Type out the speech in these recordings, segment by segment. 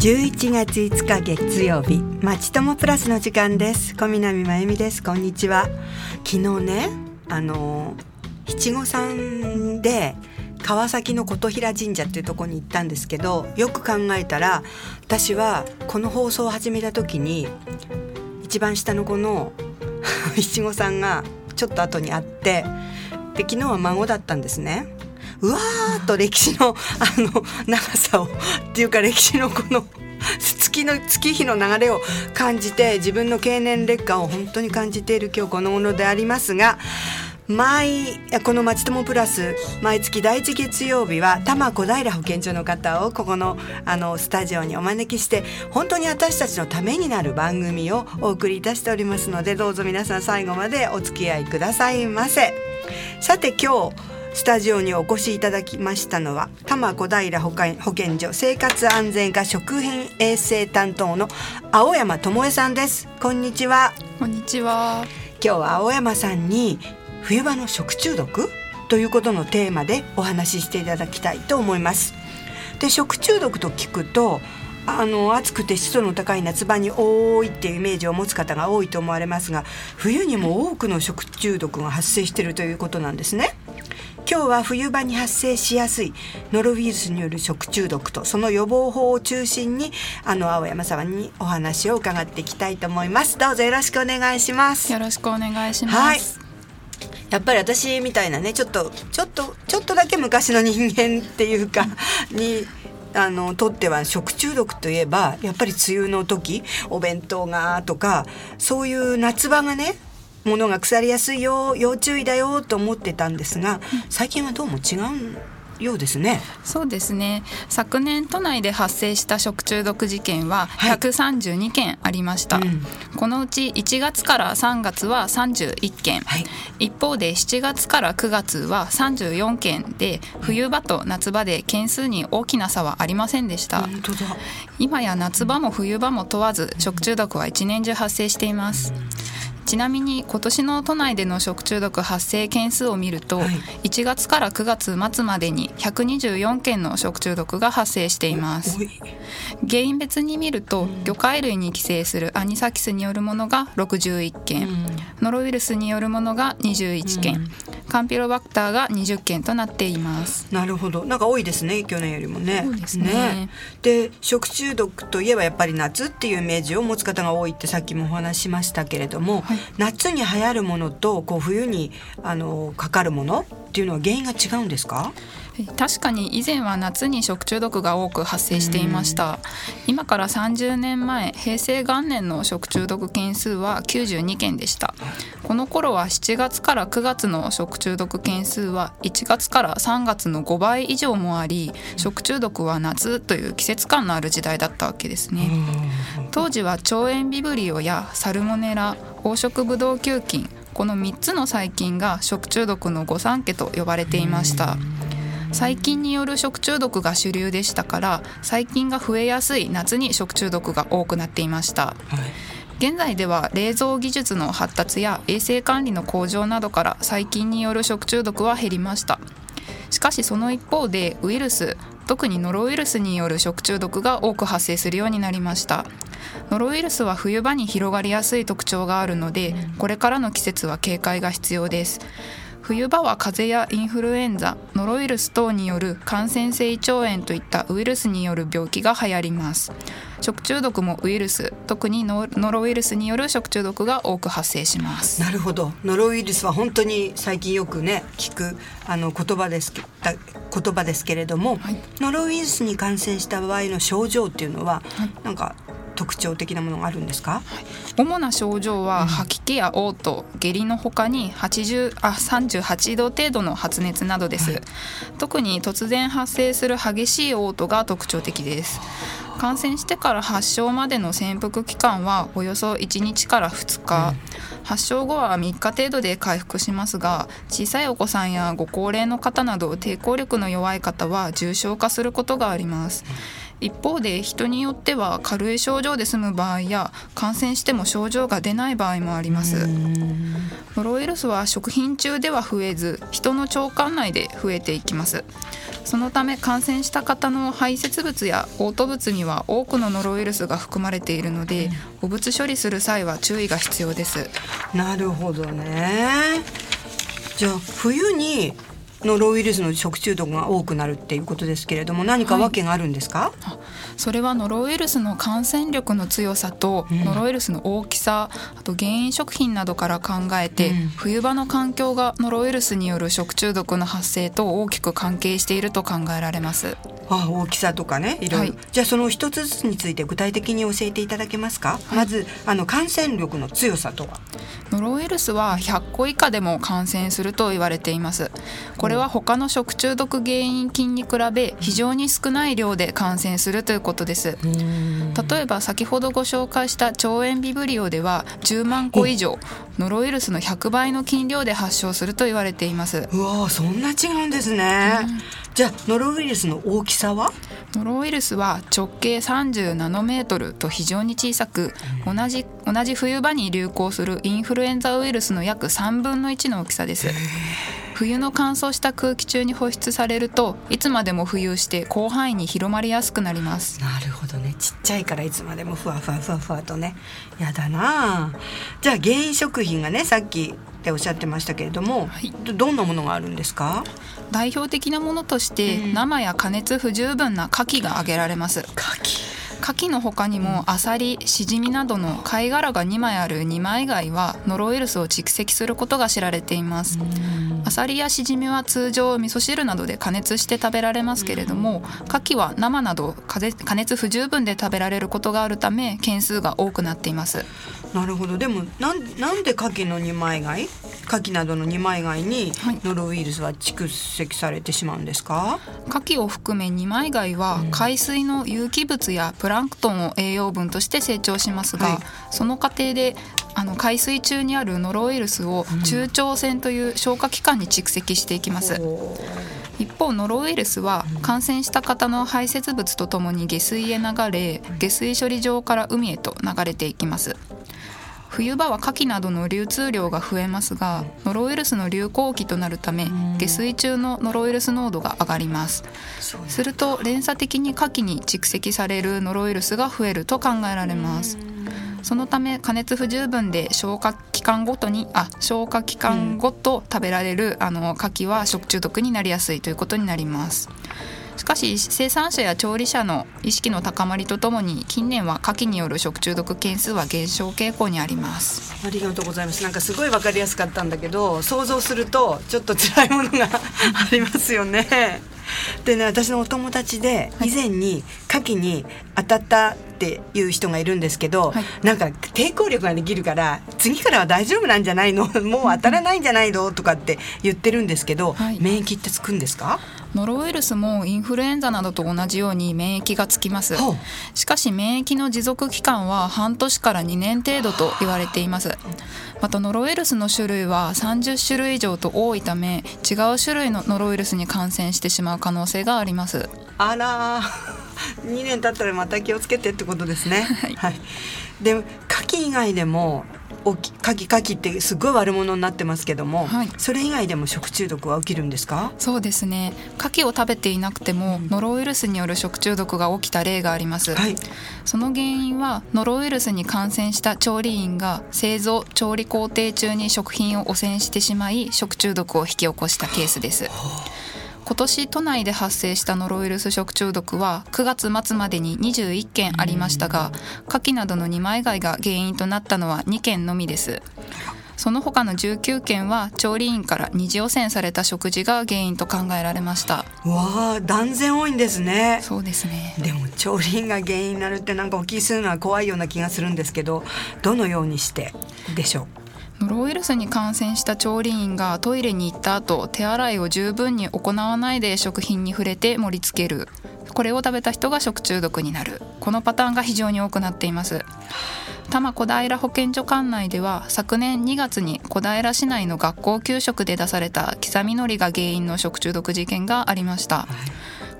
11月5日月曜日まちともプラスの時間です。小南真由美です。こんにちは。昨日ねあの七五三で川崎の琴平神社っていうとこに行ったんですけどよく考えたら私はこの放送を始めた時に一番下の子の 七五三がちょっと後にあってで昨日は孫だったんですね。うわーっと歴史の あの長さをっていうか歴史のこの月の月日の流れを感じて自分の経年劣化を本当に感じている今日このものでありますが毎この「まちともプラス」毎月第一月曜日は多摩小平保健所の方をここのあのスタジオにお招きして本当に私たちのためになる番組をお送りいたしておりますのでどうぞ皆さん最後までお付き合いくださいませ。さて今日スタジオにお越しいただきましたのは多摩小平保健所生活安全課食品衛生担当の青山智恵さんです。こんにちは。こんにちは。今日は青山さんに冬場の食中毒？ということのテーマでお話ししていただきたいと思います。で食中毒と聞くとあの暑くて湿度の高い夏場に多いっていうイメージを持つ方が多いと思われますが冬にも多くの食中毒が発生しているということなんですね。今日は冬場に発生しやすいノロウイルスによる食中毒とその予防法を中心にあの青山さんにお話を伺っていきたいと思います。どうぞよろしくお願いします。よろしくお願いします、はい、やっぱり私みたいなねちょっとちょっとちょっとだけ昔の人間っていうかにあのとっては食中毒といえばやっぱり梅雨の時お弁当がとかそういう夏場がね物が腐りやすいよ要注意だよと思ってたんですが最近はどうも違うようですね。そうですね。昨年都内で発生した食中毒事件は132件ありました、はいうん、このうち1月から3月は31件、はい、一方で7月から9月は34件で冬場と夏場で件数に大きな差はありませんでした。今や夏場も冬場も問わず食中毒は一年中発生しています、うんちなみに今年の都内での食中毒発生件数を見ると、はい、1月から9月末までに124件の食中毒が発生しています。原因別に見ると、魚介類に寄生するアニサキスによるものが61件、うん、ノロウイルスによるものが21件、うん、カンピロバクターが20件となっています。なるほど。なんか多いですね去年よりもね。そうですね、ね、で食中毒といえばやっぱり夏っていうイメージを持つ方が多いってさっきもお話ししましたけれども、はい夏に流行るものとこう冬にあのかかるものっていうのは原因が違うんですか？確かに以前は夏に食中毒が多く発生していました。今から30年前平成元年の食中毒件数は92件でした。この頃は7月から9月の食中毒件数は1月から3月の5倍以上もあり食中毒は夏という季節感のある時代だったわけですね。当時は腸炎ビブリオやサルモネラ黄色ブドウ球菌この3つの細菌が食中毒の御三家と呼ばれていました細菌による食中毒が主流でしたから細菌が増えやすい夏に食中毒が多くなっていました、はい、現在では冷蔵技術の発達や衛生管理の向上などから細菌による食中毒は減りました。しかしその一方でウイルス特にノロウイルスによる食中毒が多く発生するようになりました。ノロウイルスは冬場に広がりやすい特徴があるのでこれからの季節は警戒が必要です冬場は風邪やインフルエンザノロウイルス等による感染性胃腸炎といったウイルスによる病気が流行ります。食中毒もウイルス特にノロウイルスによる食中毒が多く発生します。なるほど。ノロウイルスは本当に最近よくね聞くあの言葉です言葉ですけれども、はい、ノロウイルスに感染した場合の症状っていうのは、はい、なんか特徴的なものがあるんですか、主な症状は吐き気や嘔吐下痢のほかに80あ38度程度の発熱などです、はい、特に突然発生する激しい嘔吐が特徴的です。感染してから発症までの潜伏期間はおよそ1日から2日、うん、発症後は3日程度で回復しますが小さいお子さんやご高齢の方など抵抗力の弱い方は重症化することがあります、うん一方で人によっては軽い症状で済む場合や感染しても症状が出ない場合もあります。ノロウイルスは食品中では増えず人の腸管内で増えていきます。そのため感染した方の排泄物や嘔吐物には多くのノロウイルスが含まれているので、汚物処理する際は注意が必要です。なるほどね。じゃあ冬にノロウイルスの食中毒が多くなるっていうことですけれども何か訳があるんですか、はい、それはノロウイルスの感染力の強さと、うん、ノロウイルスの大きさあと原因食品などから考えて、うん、冬場の環境がノロウイルスによる食中毒の発生と大きく関係していると考えられます。あ大きさとかねいろいろ、はい、じゃあその一つずつについて具体的に教えていただけますか、はい、まずあの感染力の強さとは？ノロウイルスは100個以下でも感染すると言われています。これは他の食中毒原因菌に比べ非常に少ない量で感染するということです。例えば先ほどご紹介した腸炎ビブリオでは10万個以上ノロウイルスの100倍の菌量で発症すると言われています。うわそんな違うんですね、じゃあノロウイルスの大きさは？ノロウイルスは直径30ナノメートルと非常に小さく同じ同じ冬場に流行するインフルエンザウイルスの約3分の1の大きさです冬の乾燥した空気中に放出されるといつまでも浮遊して広範囲に広まりやすくなります。なるほどね。ちっちゃいからいつまでもふわふわふわふわとね。やだなじゃあ原因食品がねさっきっておっしゃってましたけれども、はい、どんなものがあるんですか？代表的なものとして、うん、生や加熱不十分な牡蠣が挙げられます。牡蠣牡蠣の他にもアサリシジミなどの貝殻が2枚ある二枚貝はノロウイルスを蓄積することが知られています。アサリやシジミは通常味噌汁などで加熱して食べられますけれども牡蠣は生など加熱不十分で食べられることがあるため件数が多くなっています。なるほど。でもなんなんで牡蠣の二枚貝牡蠣などの二枚貝にノロウイルスは蓄積されてしまうんですか、牡蠣を含め二枚貝は海水の有機物やプランクトンを栄養分として成長しますが、はい、その過程であの海水中にあるノロウイルスを中腸腺という消化器官に蓄積していきます。一方ノロウイルスは感染した方の排泄物とともに下水へ流れ下水処理場から海へと流れていきます冬場は牡蠣などの流通量が増えますがノロウイルスの流行期となるため下水中のノロウイルス濃度が上がります。すると連鎖的に牡蠣に蓄積されるノロウイルスが増えると考えられます。そのため加熱不十分で消化器官ごとにあ消化器官ごと食べられる、あの牡蠣は食中毒になりやすいということになりますしかし生産者や調理者の意識の高まりとともに近年は牡蠣による食中毒件数は減少傾向にあります。ありがとうございます。なんかすごいわかりやすかったんだけど想像するとちょっと辛いものがありますよね。でね私のお友達で以前に牡蠣に当たったっていう人がいるんですけど、はい、なんか抵抗力ができるから次からは大丈夫なんじゃないの？もう当たらないんじゃないの？とかって言ってるんですけど、はい、免疫ってつくんですか？ノロウイルスもインフルエンザなどと同じように免疫がつきます。しかし免疫の持続期間は半年から2年程度と言われています。またノロウイルスの種類は30種類以上と多いため違う種類のノロウイルスに感染してしまう可能性があります。あら2年経ったらまた気をつけてってことですね。はい、はい、で牡蠣以外でもおき牡蠣牡蠣ってすごい悪者になってますけども、はい、それ以外でも食中毒は起きるんですか？そうですね。牡蠣を食べていなくても、うん、ノロウイルスによる食中毒が起きた例があります、はい、その原因はノロウイルスに感染した調理員が製造調理工程中に食品を汚染してしまい食中毒を引き起こしたケースです。今年都内で発生したノロウイルス食中毒は9月末までに21件ありましたが牡蠣などの二枚貝が原因となったのは2件のみです。その他の19件は調理員から二次汚染された食事が原因と考えられました。わあ断然多いんですね。そうですね。でも調理員が原因になるってなんかお聞きするのは怖いような気がするんですけどどのようにしてでしょう？ノロウイルスに感染した調理員がトイレに行った後手洗いを十分に行わないで食品に触れて盛り付ける。これを食べた人が食中毒になる。このパターンが非常に多くなっています。多摩小平保健所管内では昨年2月に小平市内の学校給食で出された刻みのりが原因の食中毒事件がありました、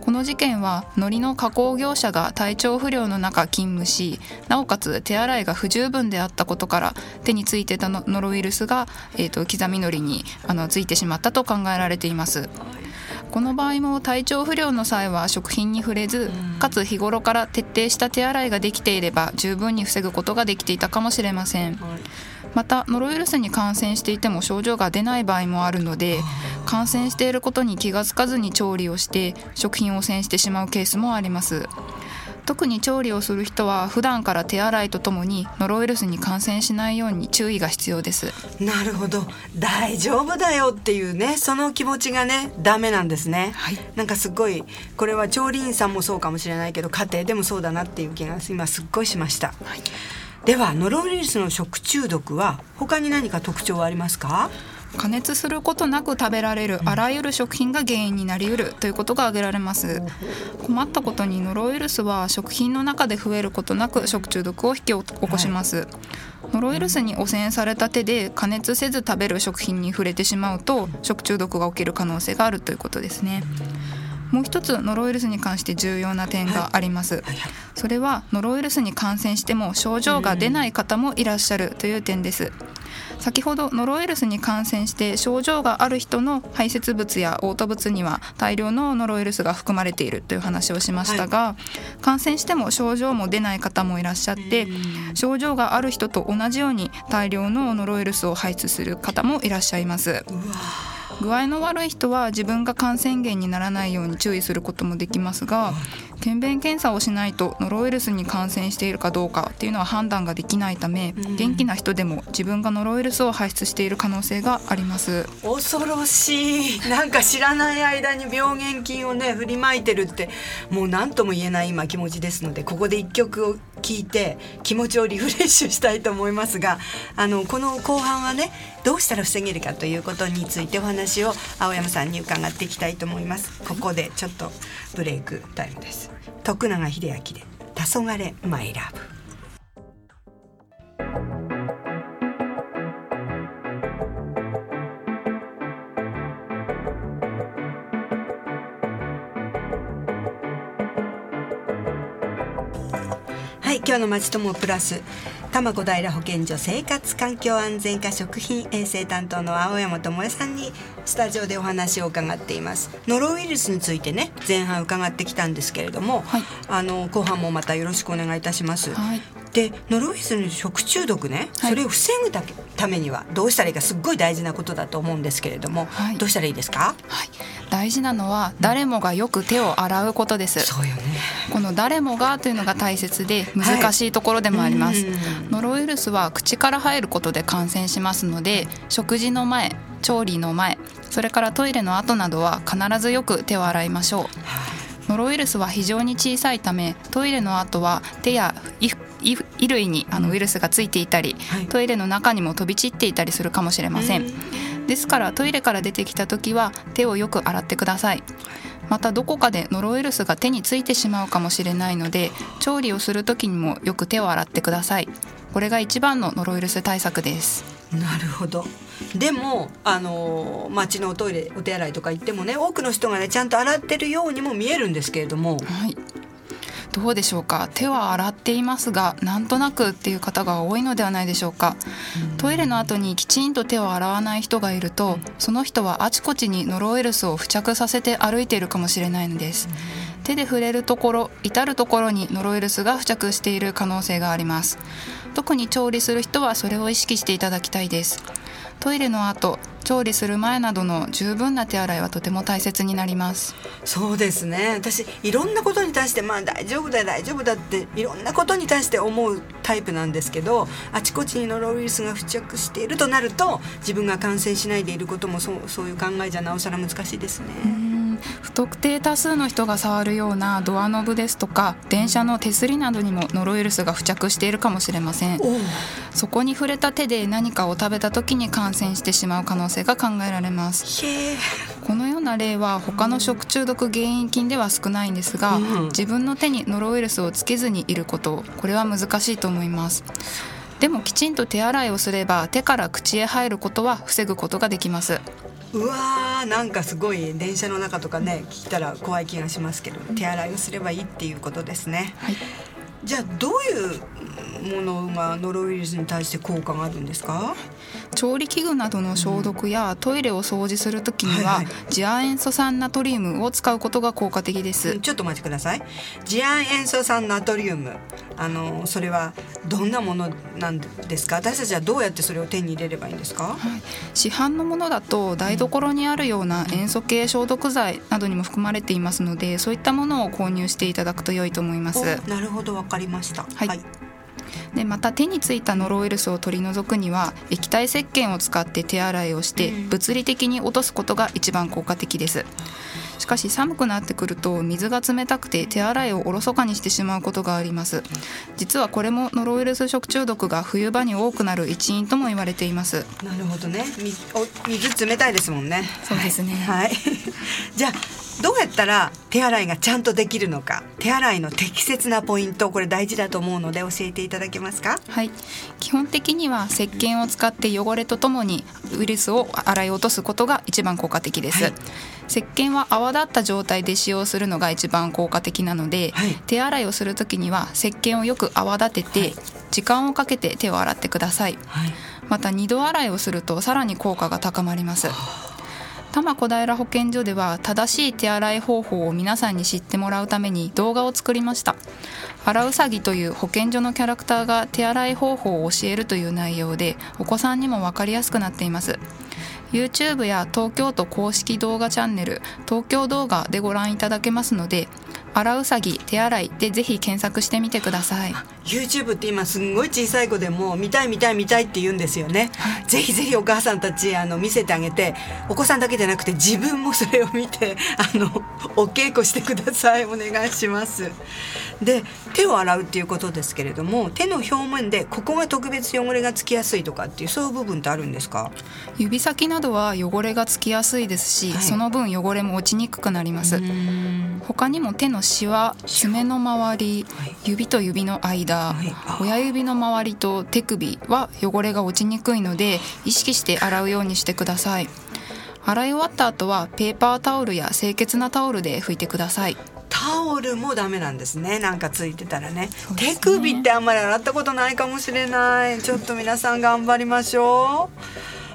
この事件は海苔の加工業者が体調不良の中勤務しなおかつ手洗いが不十分であったことから手についてたノロウイルスが、えーと、刻み海苔にあのついてしまったと考えられています。この場合も体調不良の際は食品に触れずかつ日頃から徹底した手洗いができていれば十分に防ぐことができていたかもしれません。またノロウイルスに感染していても症状が出ない場合もあるので感染していることに気が付かずに調理をして食品汚染してしまうケースもあります。特に調理をする人は普段から手洗いとともにノロウイルスに感染しないように注意が必要です。なるほど。大丈夫だよっていうねその気持ちがねダメなんですね、はい、なんかすごいこれは調理員さんもそうかもしれないけど家庭でもそうだなっていう気が今すっごいしました、はいではノロウイルスの食中毒は他に何か特徴はありますか？加熱することなく食べられるあらゆる食品が原因になりうるということが挙げられます。困ったことにノロウイルスは食品の中で増えることなく食中毒を引き起こします、はい、ノロウイルスに汚染された手で加熱せず食べる食品に触れてしまうと食中毒が起きる可能性があるということですね、もう一つノロウイルスに関して重要な点があります、それはノロウイルスに感染しても症状が出ない方もいらっしゃるという点です。先ほどノロウイルスに感染して症状がある人の排泄物や嘔吐物には大量のノロウイルスが含まれているという話をしましたが、はい、感染しても症状も出ない方もいらっしゃって症状がある人と同じように大量のノロウイルスを排出する方もいらっしゃいます。具合の悪い人は自分が感染源にならないように注意することもできますが検便検査をしないとノロウイルスに感染しているかどうかっていうのは判断ができないため、うん、元気な人でも自分がノロウイルスを排出している可能性があります。恐ろしい。なんか知らない間に病原菌をね振りまいてるってもう何とも言えない今気持ちですのでここで一曲を聞いて気持ちをリフレッシュしたいと思いますがあのこの後半はねどうしたら防げるかということについてお話を青山さんに伺っていきたいと思います。ここでちょっとブレイクタイムです。徳永英明で「黄昏マイラブ」はい今日のまちともプラス多摩小平保健所生活環境安全課食品衛生担当の青山智恵さんにスタジオでお話を伺っています。ノロウイルスについてね前半伺ってきたんですけれども、はい、あの後半もまたよろしくお願いいたします、はい、でノロウイルスの食中毒ね、それを防ぐためにはどうしたらいいかすっごい大事なことだと思うんですけれども、どうしたらいいですか、はい、大事なのは誰もがよく手を洗うことです、そうよねこの誰もがというのが大切で難しいところでもあります、ノロウイルスは口から入ることで感染しますので食事の前調理の前それからトイレの後などは必ずよく手を洗いましょう、ノロウイルスは非常に小さいためトイレの後は手や衣類にあのウイルスがついていたり、はい、トイレの中にも飛び散っていたりするかもしれません。ですからトイレから出てきた時は手をよく洗ってください。またどこかでノロウイルスが手についてしまうかもしれないので調理をする時にもよく手を洗ってください。これが一番のノロウイルス対策です。なるほどでもあの街のおトイレお手洗いとか行ってもね多くの人がねちゃんと洗ってるようにも見えるんですけれども、はい、どうでしょうか？手は洗っていますがなんとなくっていう方が多いのではないでしょうか、トイレの後にきちんと手を洗わない人がいるとその人はあちこちにノロウイルスを付着させて歩いているかもしれないのです、手で触れるところ至る所にノロウイルスが付着している可能性があります特に調理する人はそれを意識していただきたいです。トイレの後調理する前などの十分な手洗いはとても大切になります。そうですね。私いろんなことに対してまあ大丈夫だ大丈夫だっていろんなことに対して思うタイプなんですけどあちこちにノロウイルスが付着しているとなると自分が感染しないでいることもそうそういう考えじゃなおさら難しいですね。不特定多数の人が触るようなドアノブですとか電車の手すりなどにもノロウイルスが付着しているかもしれません。そこに触れた手で何かを食べた時に感染してしまう可能性が考えられます。このような例は他の食中毒原因菌では少ないんですが、うん、自分の手にノロウイルスをつけずにいることこれは難しいと思います。でもきちんと手洗いをすれば手から口へ入ることは防ぐことができます。うわーなんかすごい電車の中とかね聞いたら怖い気がしますけど手洗いをすればいいっていうことですね、はい。じゃあどういうものがノロウイルスに対して効果があるんですか？調理器具などの消毒やトイレを掃除するときにははいはい。次亜塩素酸ナトリウムを使うことが効果的です。ちょっとお待ちください。次亜塩素酸ナトリウム。あのそれはどんなものなんですか？私たちはどうやってそれを手に入れればいいんですか？はい。市販のものだと台所にあるような塩素系消毒剤などにも含まれていますのでそういったものを購入していただくと良いと思います。おなるほど。わかりました。はいでまた手についたノロウイルスを取り除くには液体石鹸を使って手洗いをしてうん。物理的に落とすことが一番効果的です。しかし寒くなってくると水が冷たくて手洗いをおろそかにしてしまうことがあります。実はこれもノロウイルス食中毒が冬場に多くなる一因とも言われています。なるほどね。水冷たいですもんね。そうですね。はい、はい。じゃあどうやったら手洗いがちゃんとできるのか手洗いの適切なポイントこれ大事だと思うので教えていただけますか？はい、基本的には石鹸を使って汚れとともにウイルスを洗い落とすことが一番効果的です、はい。石鹸は泡立った状態で使用するのが一番効果的なので、はい。手洗いをする時には石鹸をよく泡立てて、はい。時間をかけて手を洗ってください。また二度洗いをするとさらに効果が高まります多摩小平保健所では正しい手洗い方法を皆さんに知ってもらうために動画を作りました。洗うさぎという保健所のキャラクターが手洗い方法を教えるという内容でお子さんにも分かりやすくなっています。YouTube や東京都公式動画チャンネル東京動画でご覧いただけますので洗うさぎ手洗いでぜひ検索してみてください。YouTube って今すんごい小さい子でも見たい見たい見たいって言うんですよね、ぜひぜひお母さんたちあの見せてあげてお子さんだけじゃなくて自分もそれを見て あのお稽古してください。お願いします。で手を洗うっていうことですけれども手の表面でここが特別汚れがつきやすいとかっていうそういう部分ってあるんですか？指先などは汚れがつきやすいですし、はい。その分汚れも落ちにくくなります、うん。他にも手のシワ爪の周りはい。指と指の間、はいあ親指の周りと手首は汚れが落ちにくいので意識して洗うようにしてください。洗い終わった後はペーパータオルや清潔なタオルで拭いてください。タオルもダメなんですね。なんかついてたらね。ね。手首ってあんまり洗ったことないかもしれない。ちょっと皆さん頑張りましょ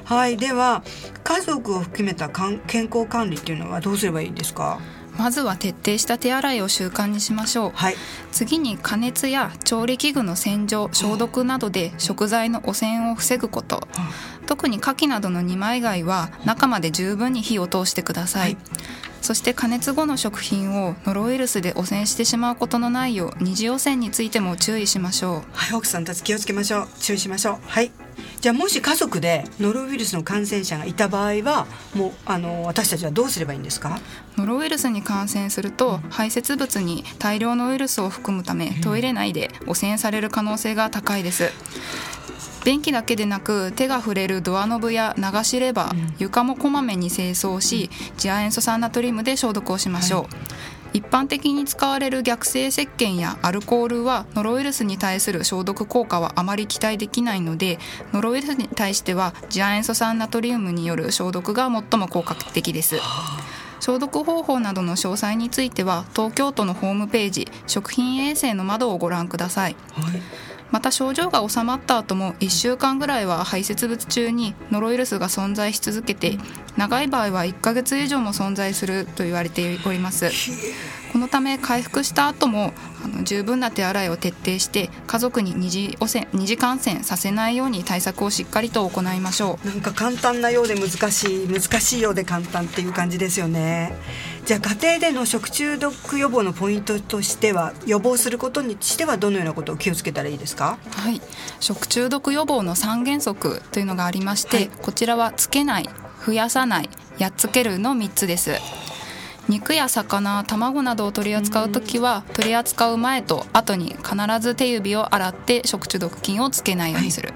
う。はいでは家族を含めた健康管理っていうのはどうすればいいですか？まずは徹底した手洗いを習慣にしましょう。はい。次に加熱や調理器具の洗浄消毒などで食材の汚染を防ぐこと。特に牡蠣などの二枚貝は中まで十分に火を通してください、はいそして加熱後の食品をノロウイルスで汚染してしまうことのないよう二次汚染についても注意しましょう。はい奥さんたち気をつけましょう。注意しましょう。はい。じゃあもし家族でノロウイルスの感染者がいた場合はもうあの私たちはどうすればいいんですか？ノロウイルスに感染すると排泄物に大量のウイルスを含むためトイレ内で汚染される可能性が高いです便器だけでなく手が触れるドアノブや流しレバー、床もこまめに清掃し次亜塩素酸ナトリウムで消毒をしましょう、一般的に使われる逆性石鹸やアルコールはノロウイルスに対する消毒効果はあまり期待できないのでノロウイルスに対しては次亜塩素酸ナトリウムによる消毒が最も効果的です。消毒方法などの詳細については東京都のホームページ食品衛生の窓をご覧ください。はいまた症状が治まった後も1週間ぐらいは排泄物中にノロウイルスが存在し続けて長い場合は1ヶ月以上も存在すると言われております。このため回復した後もあの十分な手洗いを徹底して家族に二次汚染二次感染させないように対策をしっかりと行いましょう。なんか簡単なようで難しい難しいようで簡単っていう感じですよね。じゃあ家庭での食中毒予防のポイントとしては予防することにしてはどのようなことを気をつけたらいいですか？はい、食中毒予防の三原則というのがありまして、はい。こちらはつけない増やさないやっつけるの3つです肉や魚卵などを取り扱う時は取り扱う前と後に必ず手指を洗って食中毒菌をつけないようにする、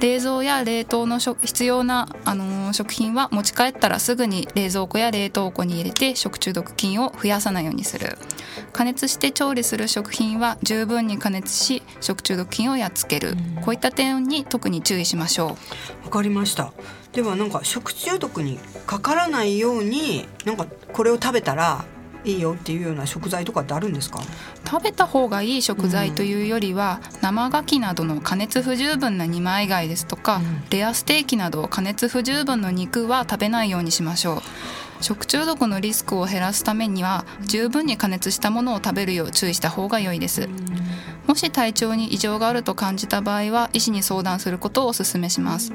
冷蔵や冷凍の必要な、あのー、食品は持ち帰ったらすぐに冷蔵庫や冷凍庫に入れて食中毒菌を増やさないようにする。加熱して調理する食品は十分に加熱し食中毒菌をやっつける、こういった点に特に注意しましょう。わかりましたではなんか食中毒にかからないようになんかこれを食べたらいいよっていうような食材とかってあるんですか？食べた方がいい食材というよりは、うん、生牡蠣などの加熱不十分な二枚貝ですとか、うん、レアステーキなど加熱不十分の肉は食べないようにしましょう。食中毒のリスクを減らすためには十分に加熱したものを食べるよう注意した方が良いです、うんもし体調に異常があると感じた場合は医師に相談することをお勧めします。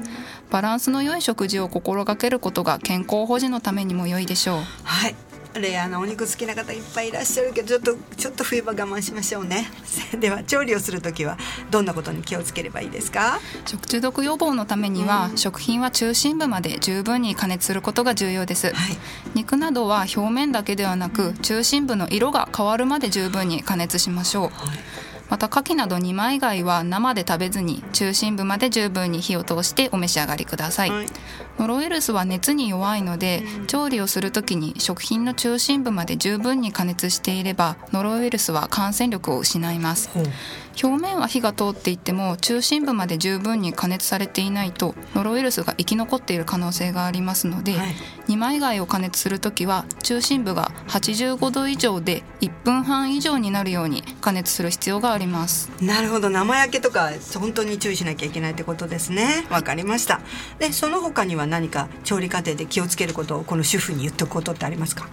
バランスの良い食事を心がけることが健康保持のためにも良いでしょう。はい。レアなお肉好きな方いっぱいいらっしゃるけどちょっとちょっと冬場我慢しましょうね。では調理をする時はどんなことに気をつければいいですか？食中毒予防のためには、うん、食品は中心部まで十分に加熱することが重要です、はい、肉などは表面だけではなく中心部の色が変わるまで十分に加熱しましょう、はいまた牡蠣など二枚以外は生で食べずに中心部まで十分に火を通してお召し上がりください、はい、ノロウイルスは熱に弱いので、うん、調理をする時に食品の中心部まで十分に加熱していればノロウイルスは感染力を失います、表面は火が通っていっても中心部まで十分に加熱されていないとノロウイルスが生き残っている可能性がありますので、はい、二枚貝を加熱する時は中心部が85度以上で1分半以上になるように加熱する必要があります。なるほど。生焼けとか本当に注意しなきゃいけないってことですね。わかりました。でその他には何か調理過程で気をつけることをこの主婦に言っておくことってありますか、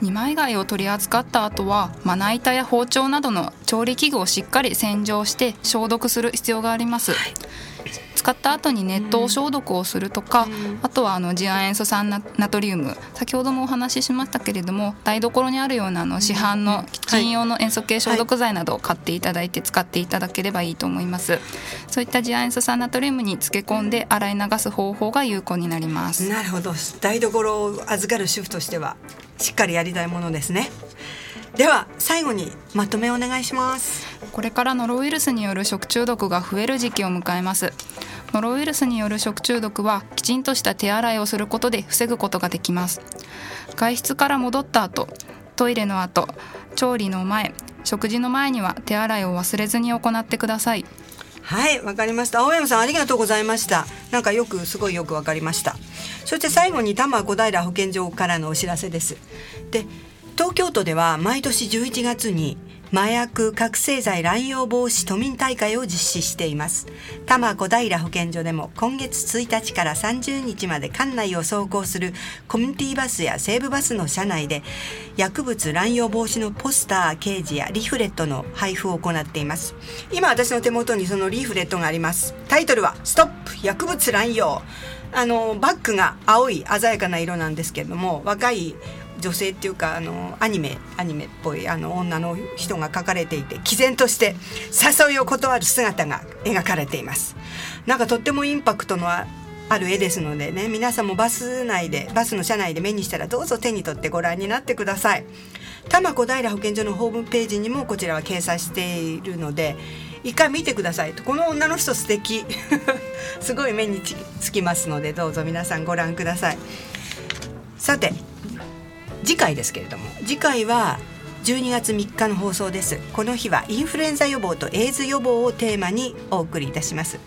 二枚貝を取り扱った後はまな板や包丁などの調理器具をしっかり洗浄して消毒する必要があります、はい、使った後に熱湯消毒をするとか、あとはあの次亜塩素酸ナトリウム。先ほどもお話ししましたけれども台所にあるようなあの市販のキッチン用の塩素系消毒剤などを買っていただいて使っていただければいいと思います。そういった次亜塩素酸ナトリウムに漬け込んで洗い流す方法が有効になります。なるほど。台所を預かる主婦としてはしっかりやりたいものですねでは最後にまとめお願いします。これからノロウイルスによる食中毒が増える時期を迎えます。ノロウイルスによる食中毒はきちんとした手洗いをすることで防ぐことができます。外出から戻った後トイレの後調理の前食事の前には手洗いを忘れずに行ってください。はいわかりました。青山さんありがとうございました。なんかよくすごいよくわかりました。そして最後に多摩小平保健所からのお知らせです。で東京都では毎年11月に麻薬覚醒剤乱用防止都民大会を実施しています。多摩小平保健所でも今月1日から30日まで館内を走行するコミュニティバスや西武バスの車内で薬物乱用防止のポスター掲示やリフレットの配布を行っています。今私の手元にそのリーフレットがあります。タイトルはストップ薬物乱用。あのバッグが青い鮮やかな色なんですけれども若い女性っていうかあのアニメアニメっぽいあの女の人が描かれていて毅然として誘いを断る姿が描かれています。なんかとってもインパクトのある絵ですのでね皆さんもバス内でバスの車内で目にしたらどうぞ手に取ってご覧になってください。多摩小平保健所のホームページにもこちらは掲載しているので一回見てください。とこの女の人素敵。すごい目につきますのでどうぞ皆さんご覧ください。さて次回ですけれども。次回は12月3日の放送です。この日はインフルエンザ予防とエイズ予防をテーマにお送りいたします。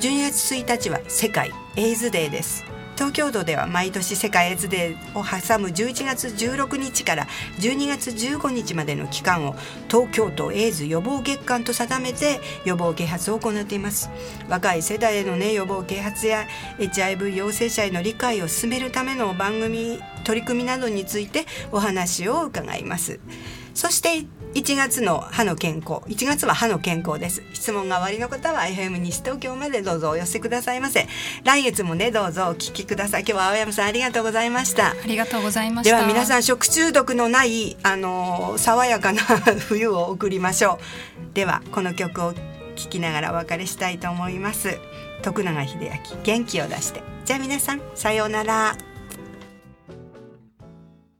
12月1日は世界エイズデーです。東京都では毎年世界エイズデーを挟む11月16日から12月15日までの期間を東京都エイズ予防月間と定めて予防啓発を行っています。若い世代へのね予防啓発や HIV 陽性者への理解を進めるための番組取り組みなどについてお話を伺います。そして1月の歯の健康1月は歯の健康です。質問がおありの方は FM 西東京までどうぞお寄せくださいませ。来月もねどうぞお聞きください。今日は青山さんありがとうございました。ありがとうございました。では皆さん食中毒のないあの爽やかな 冬を送りましょう。ではこの曲を聴きながらお別れしたいと思います。徳永英明元気を出して。じゃあ皆さんさようなら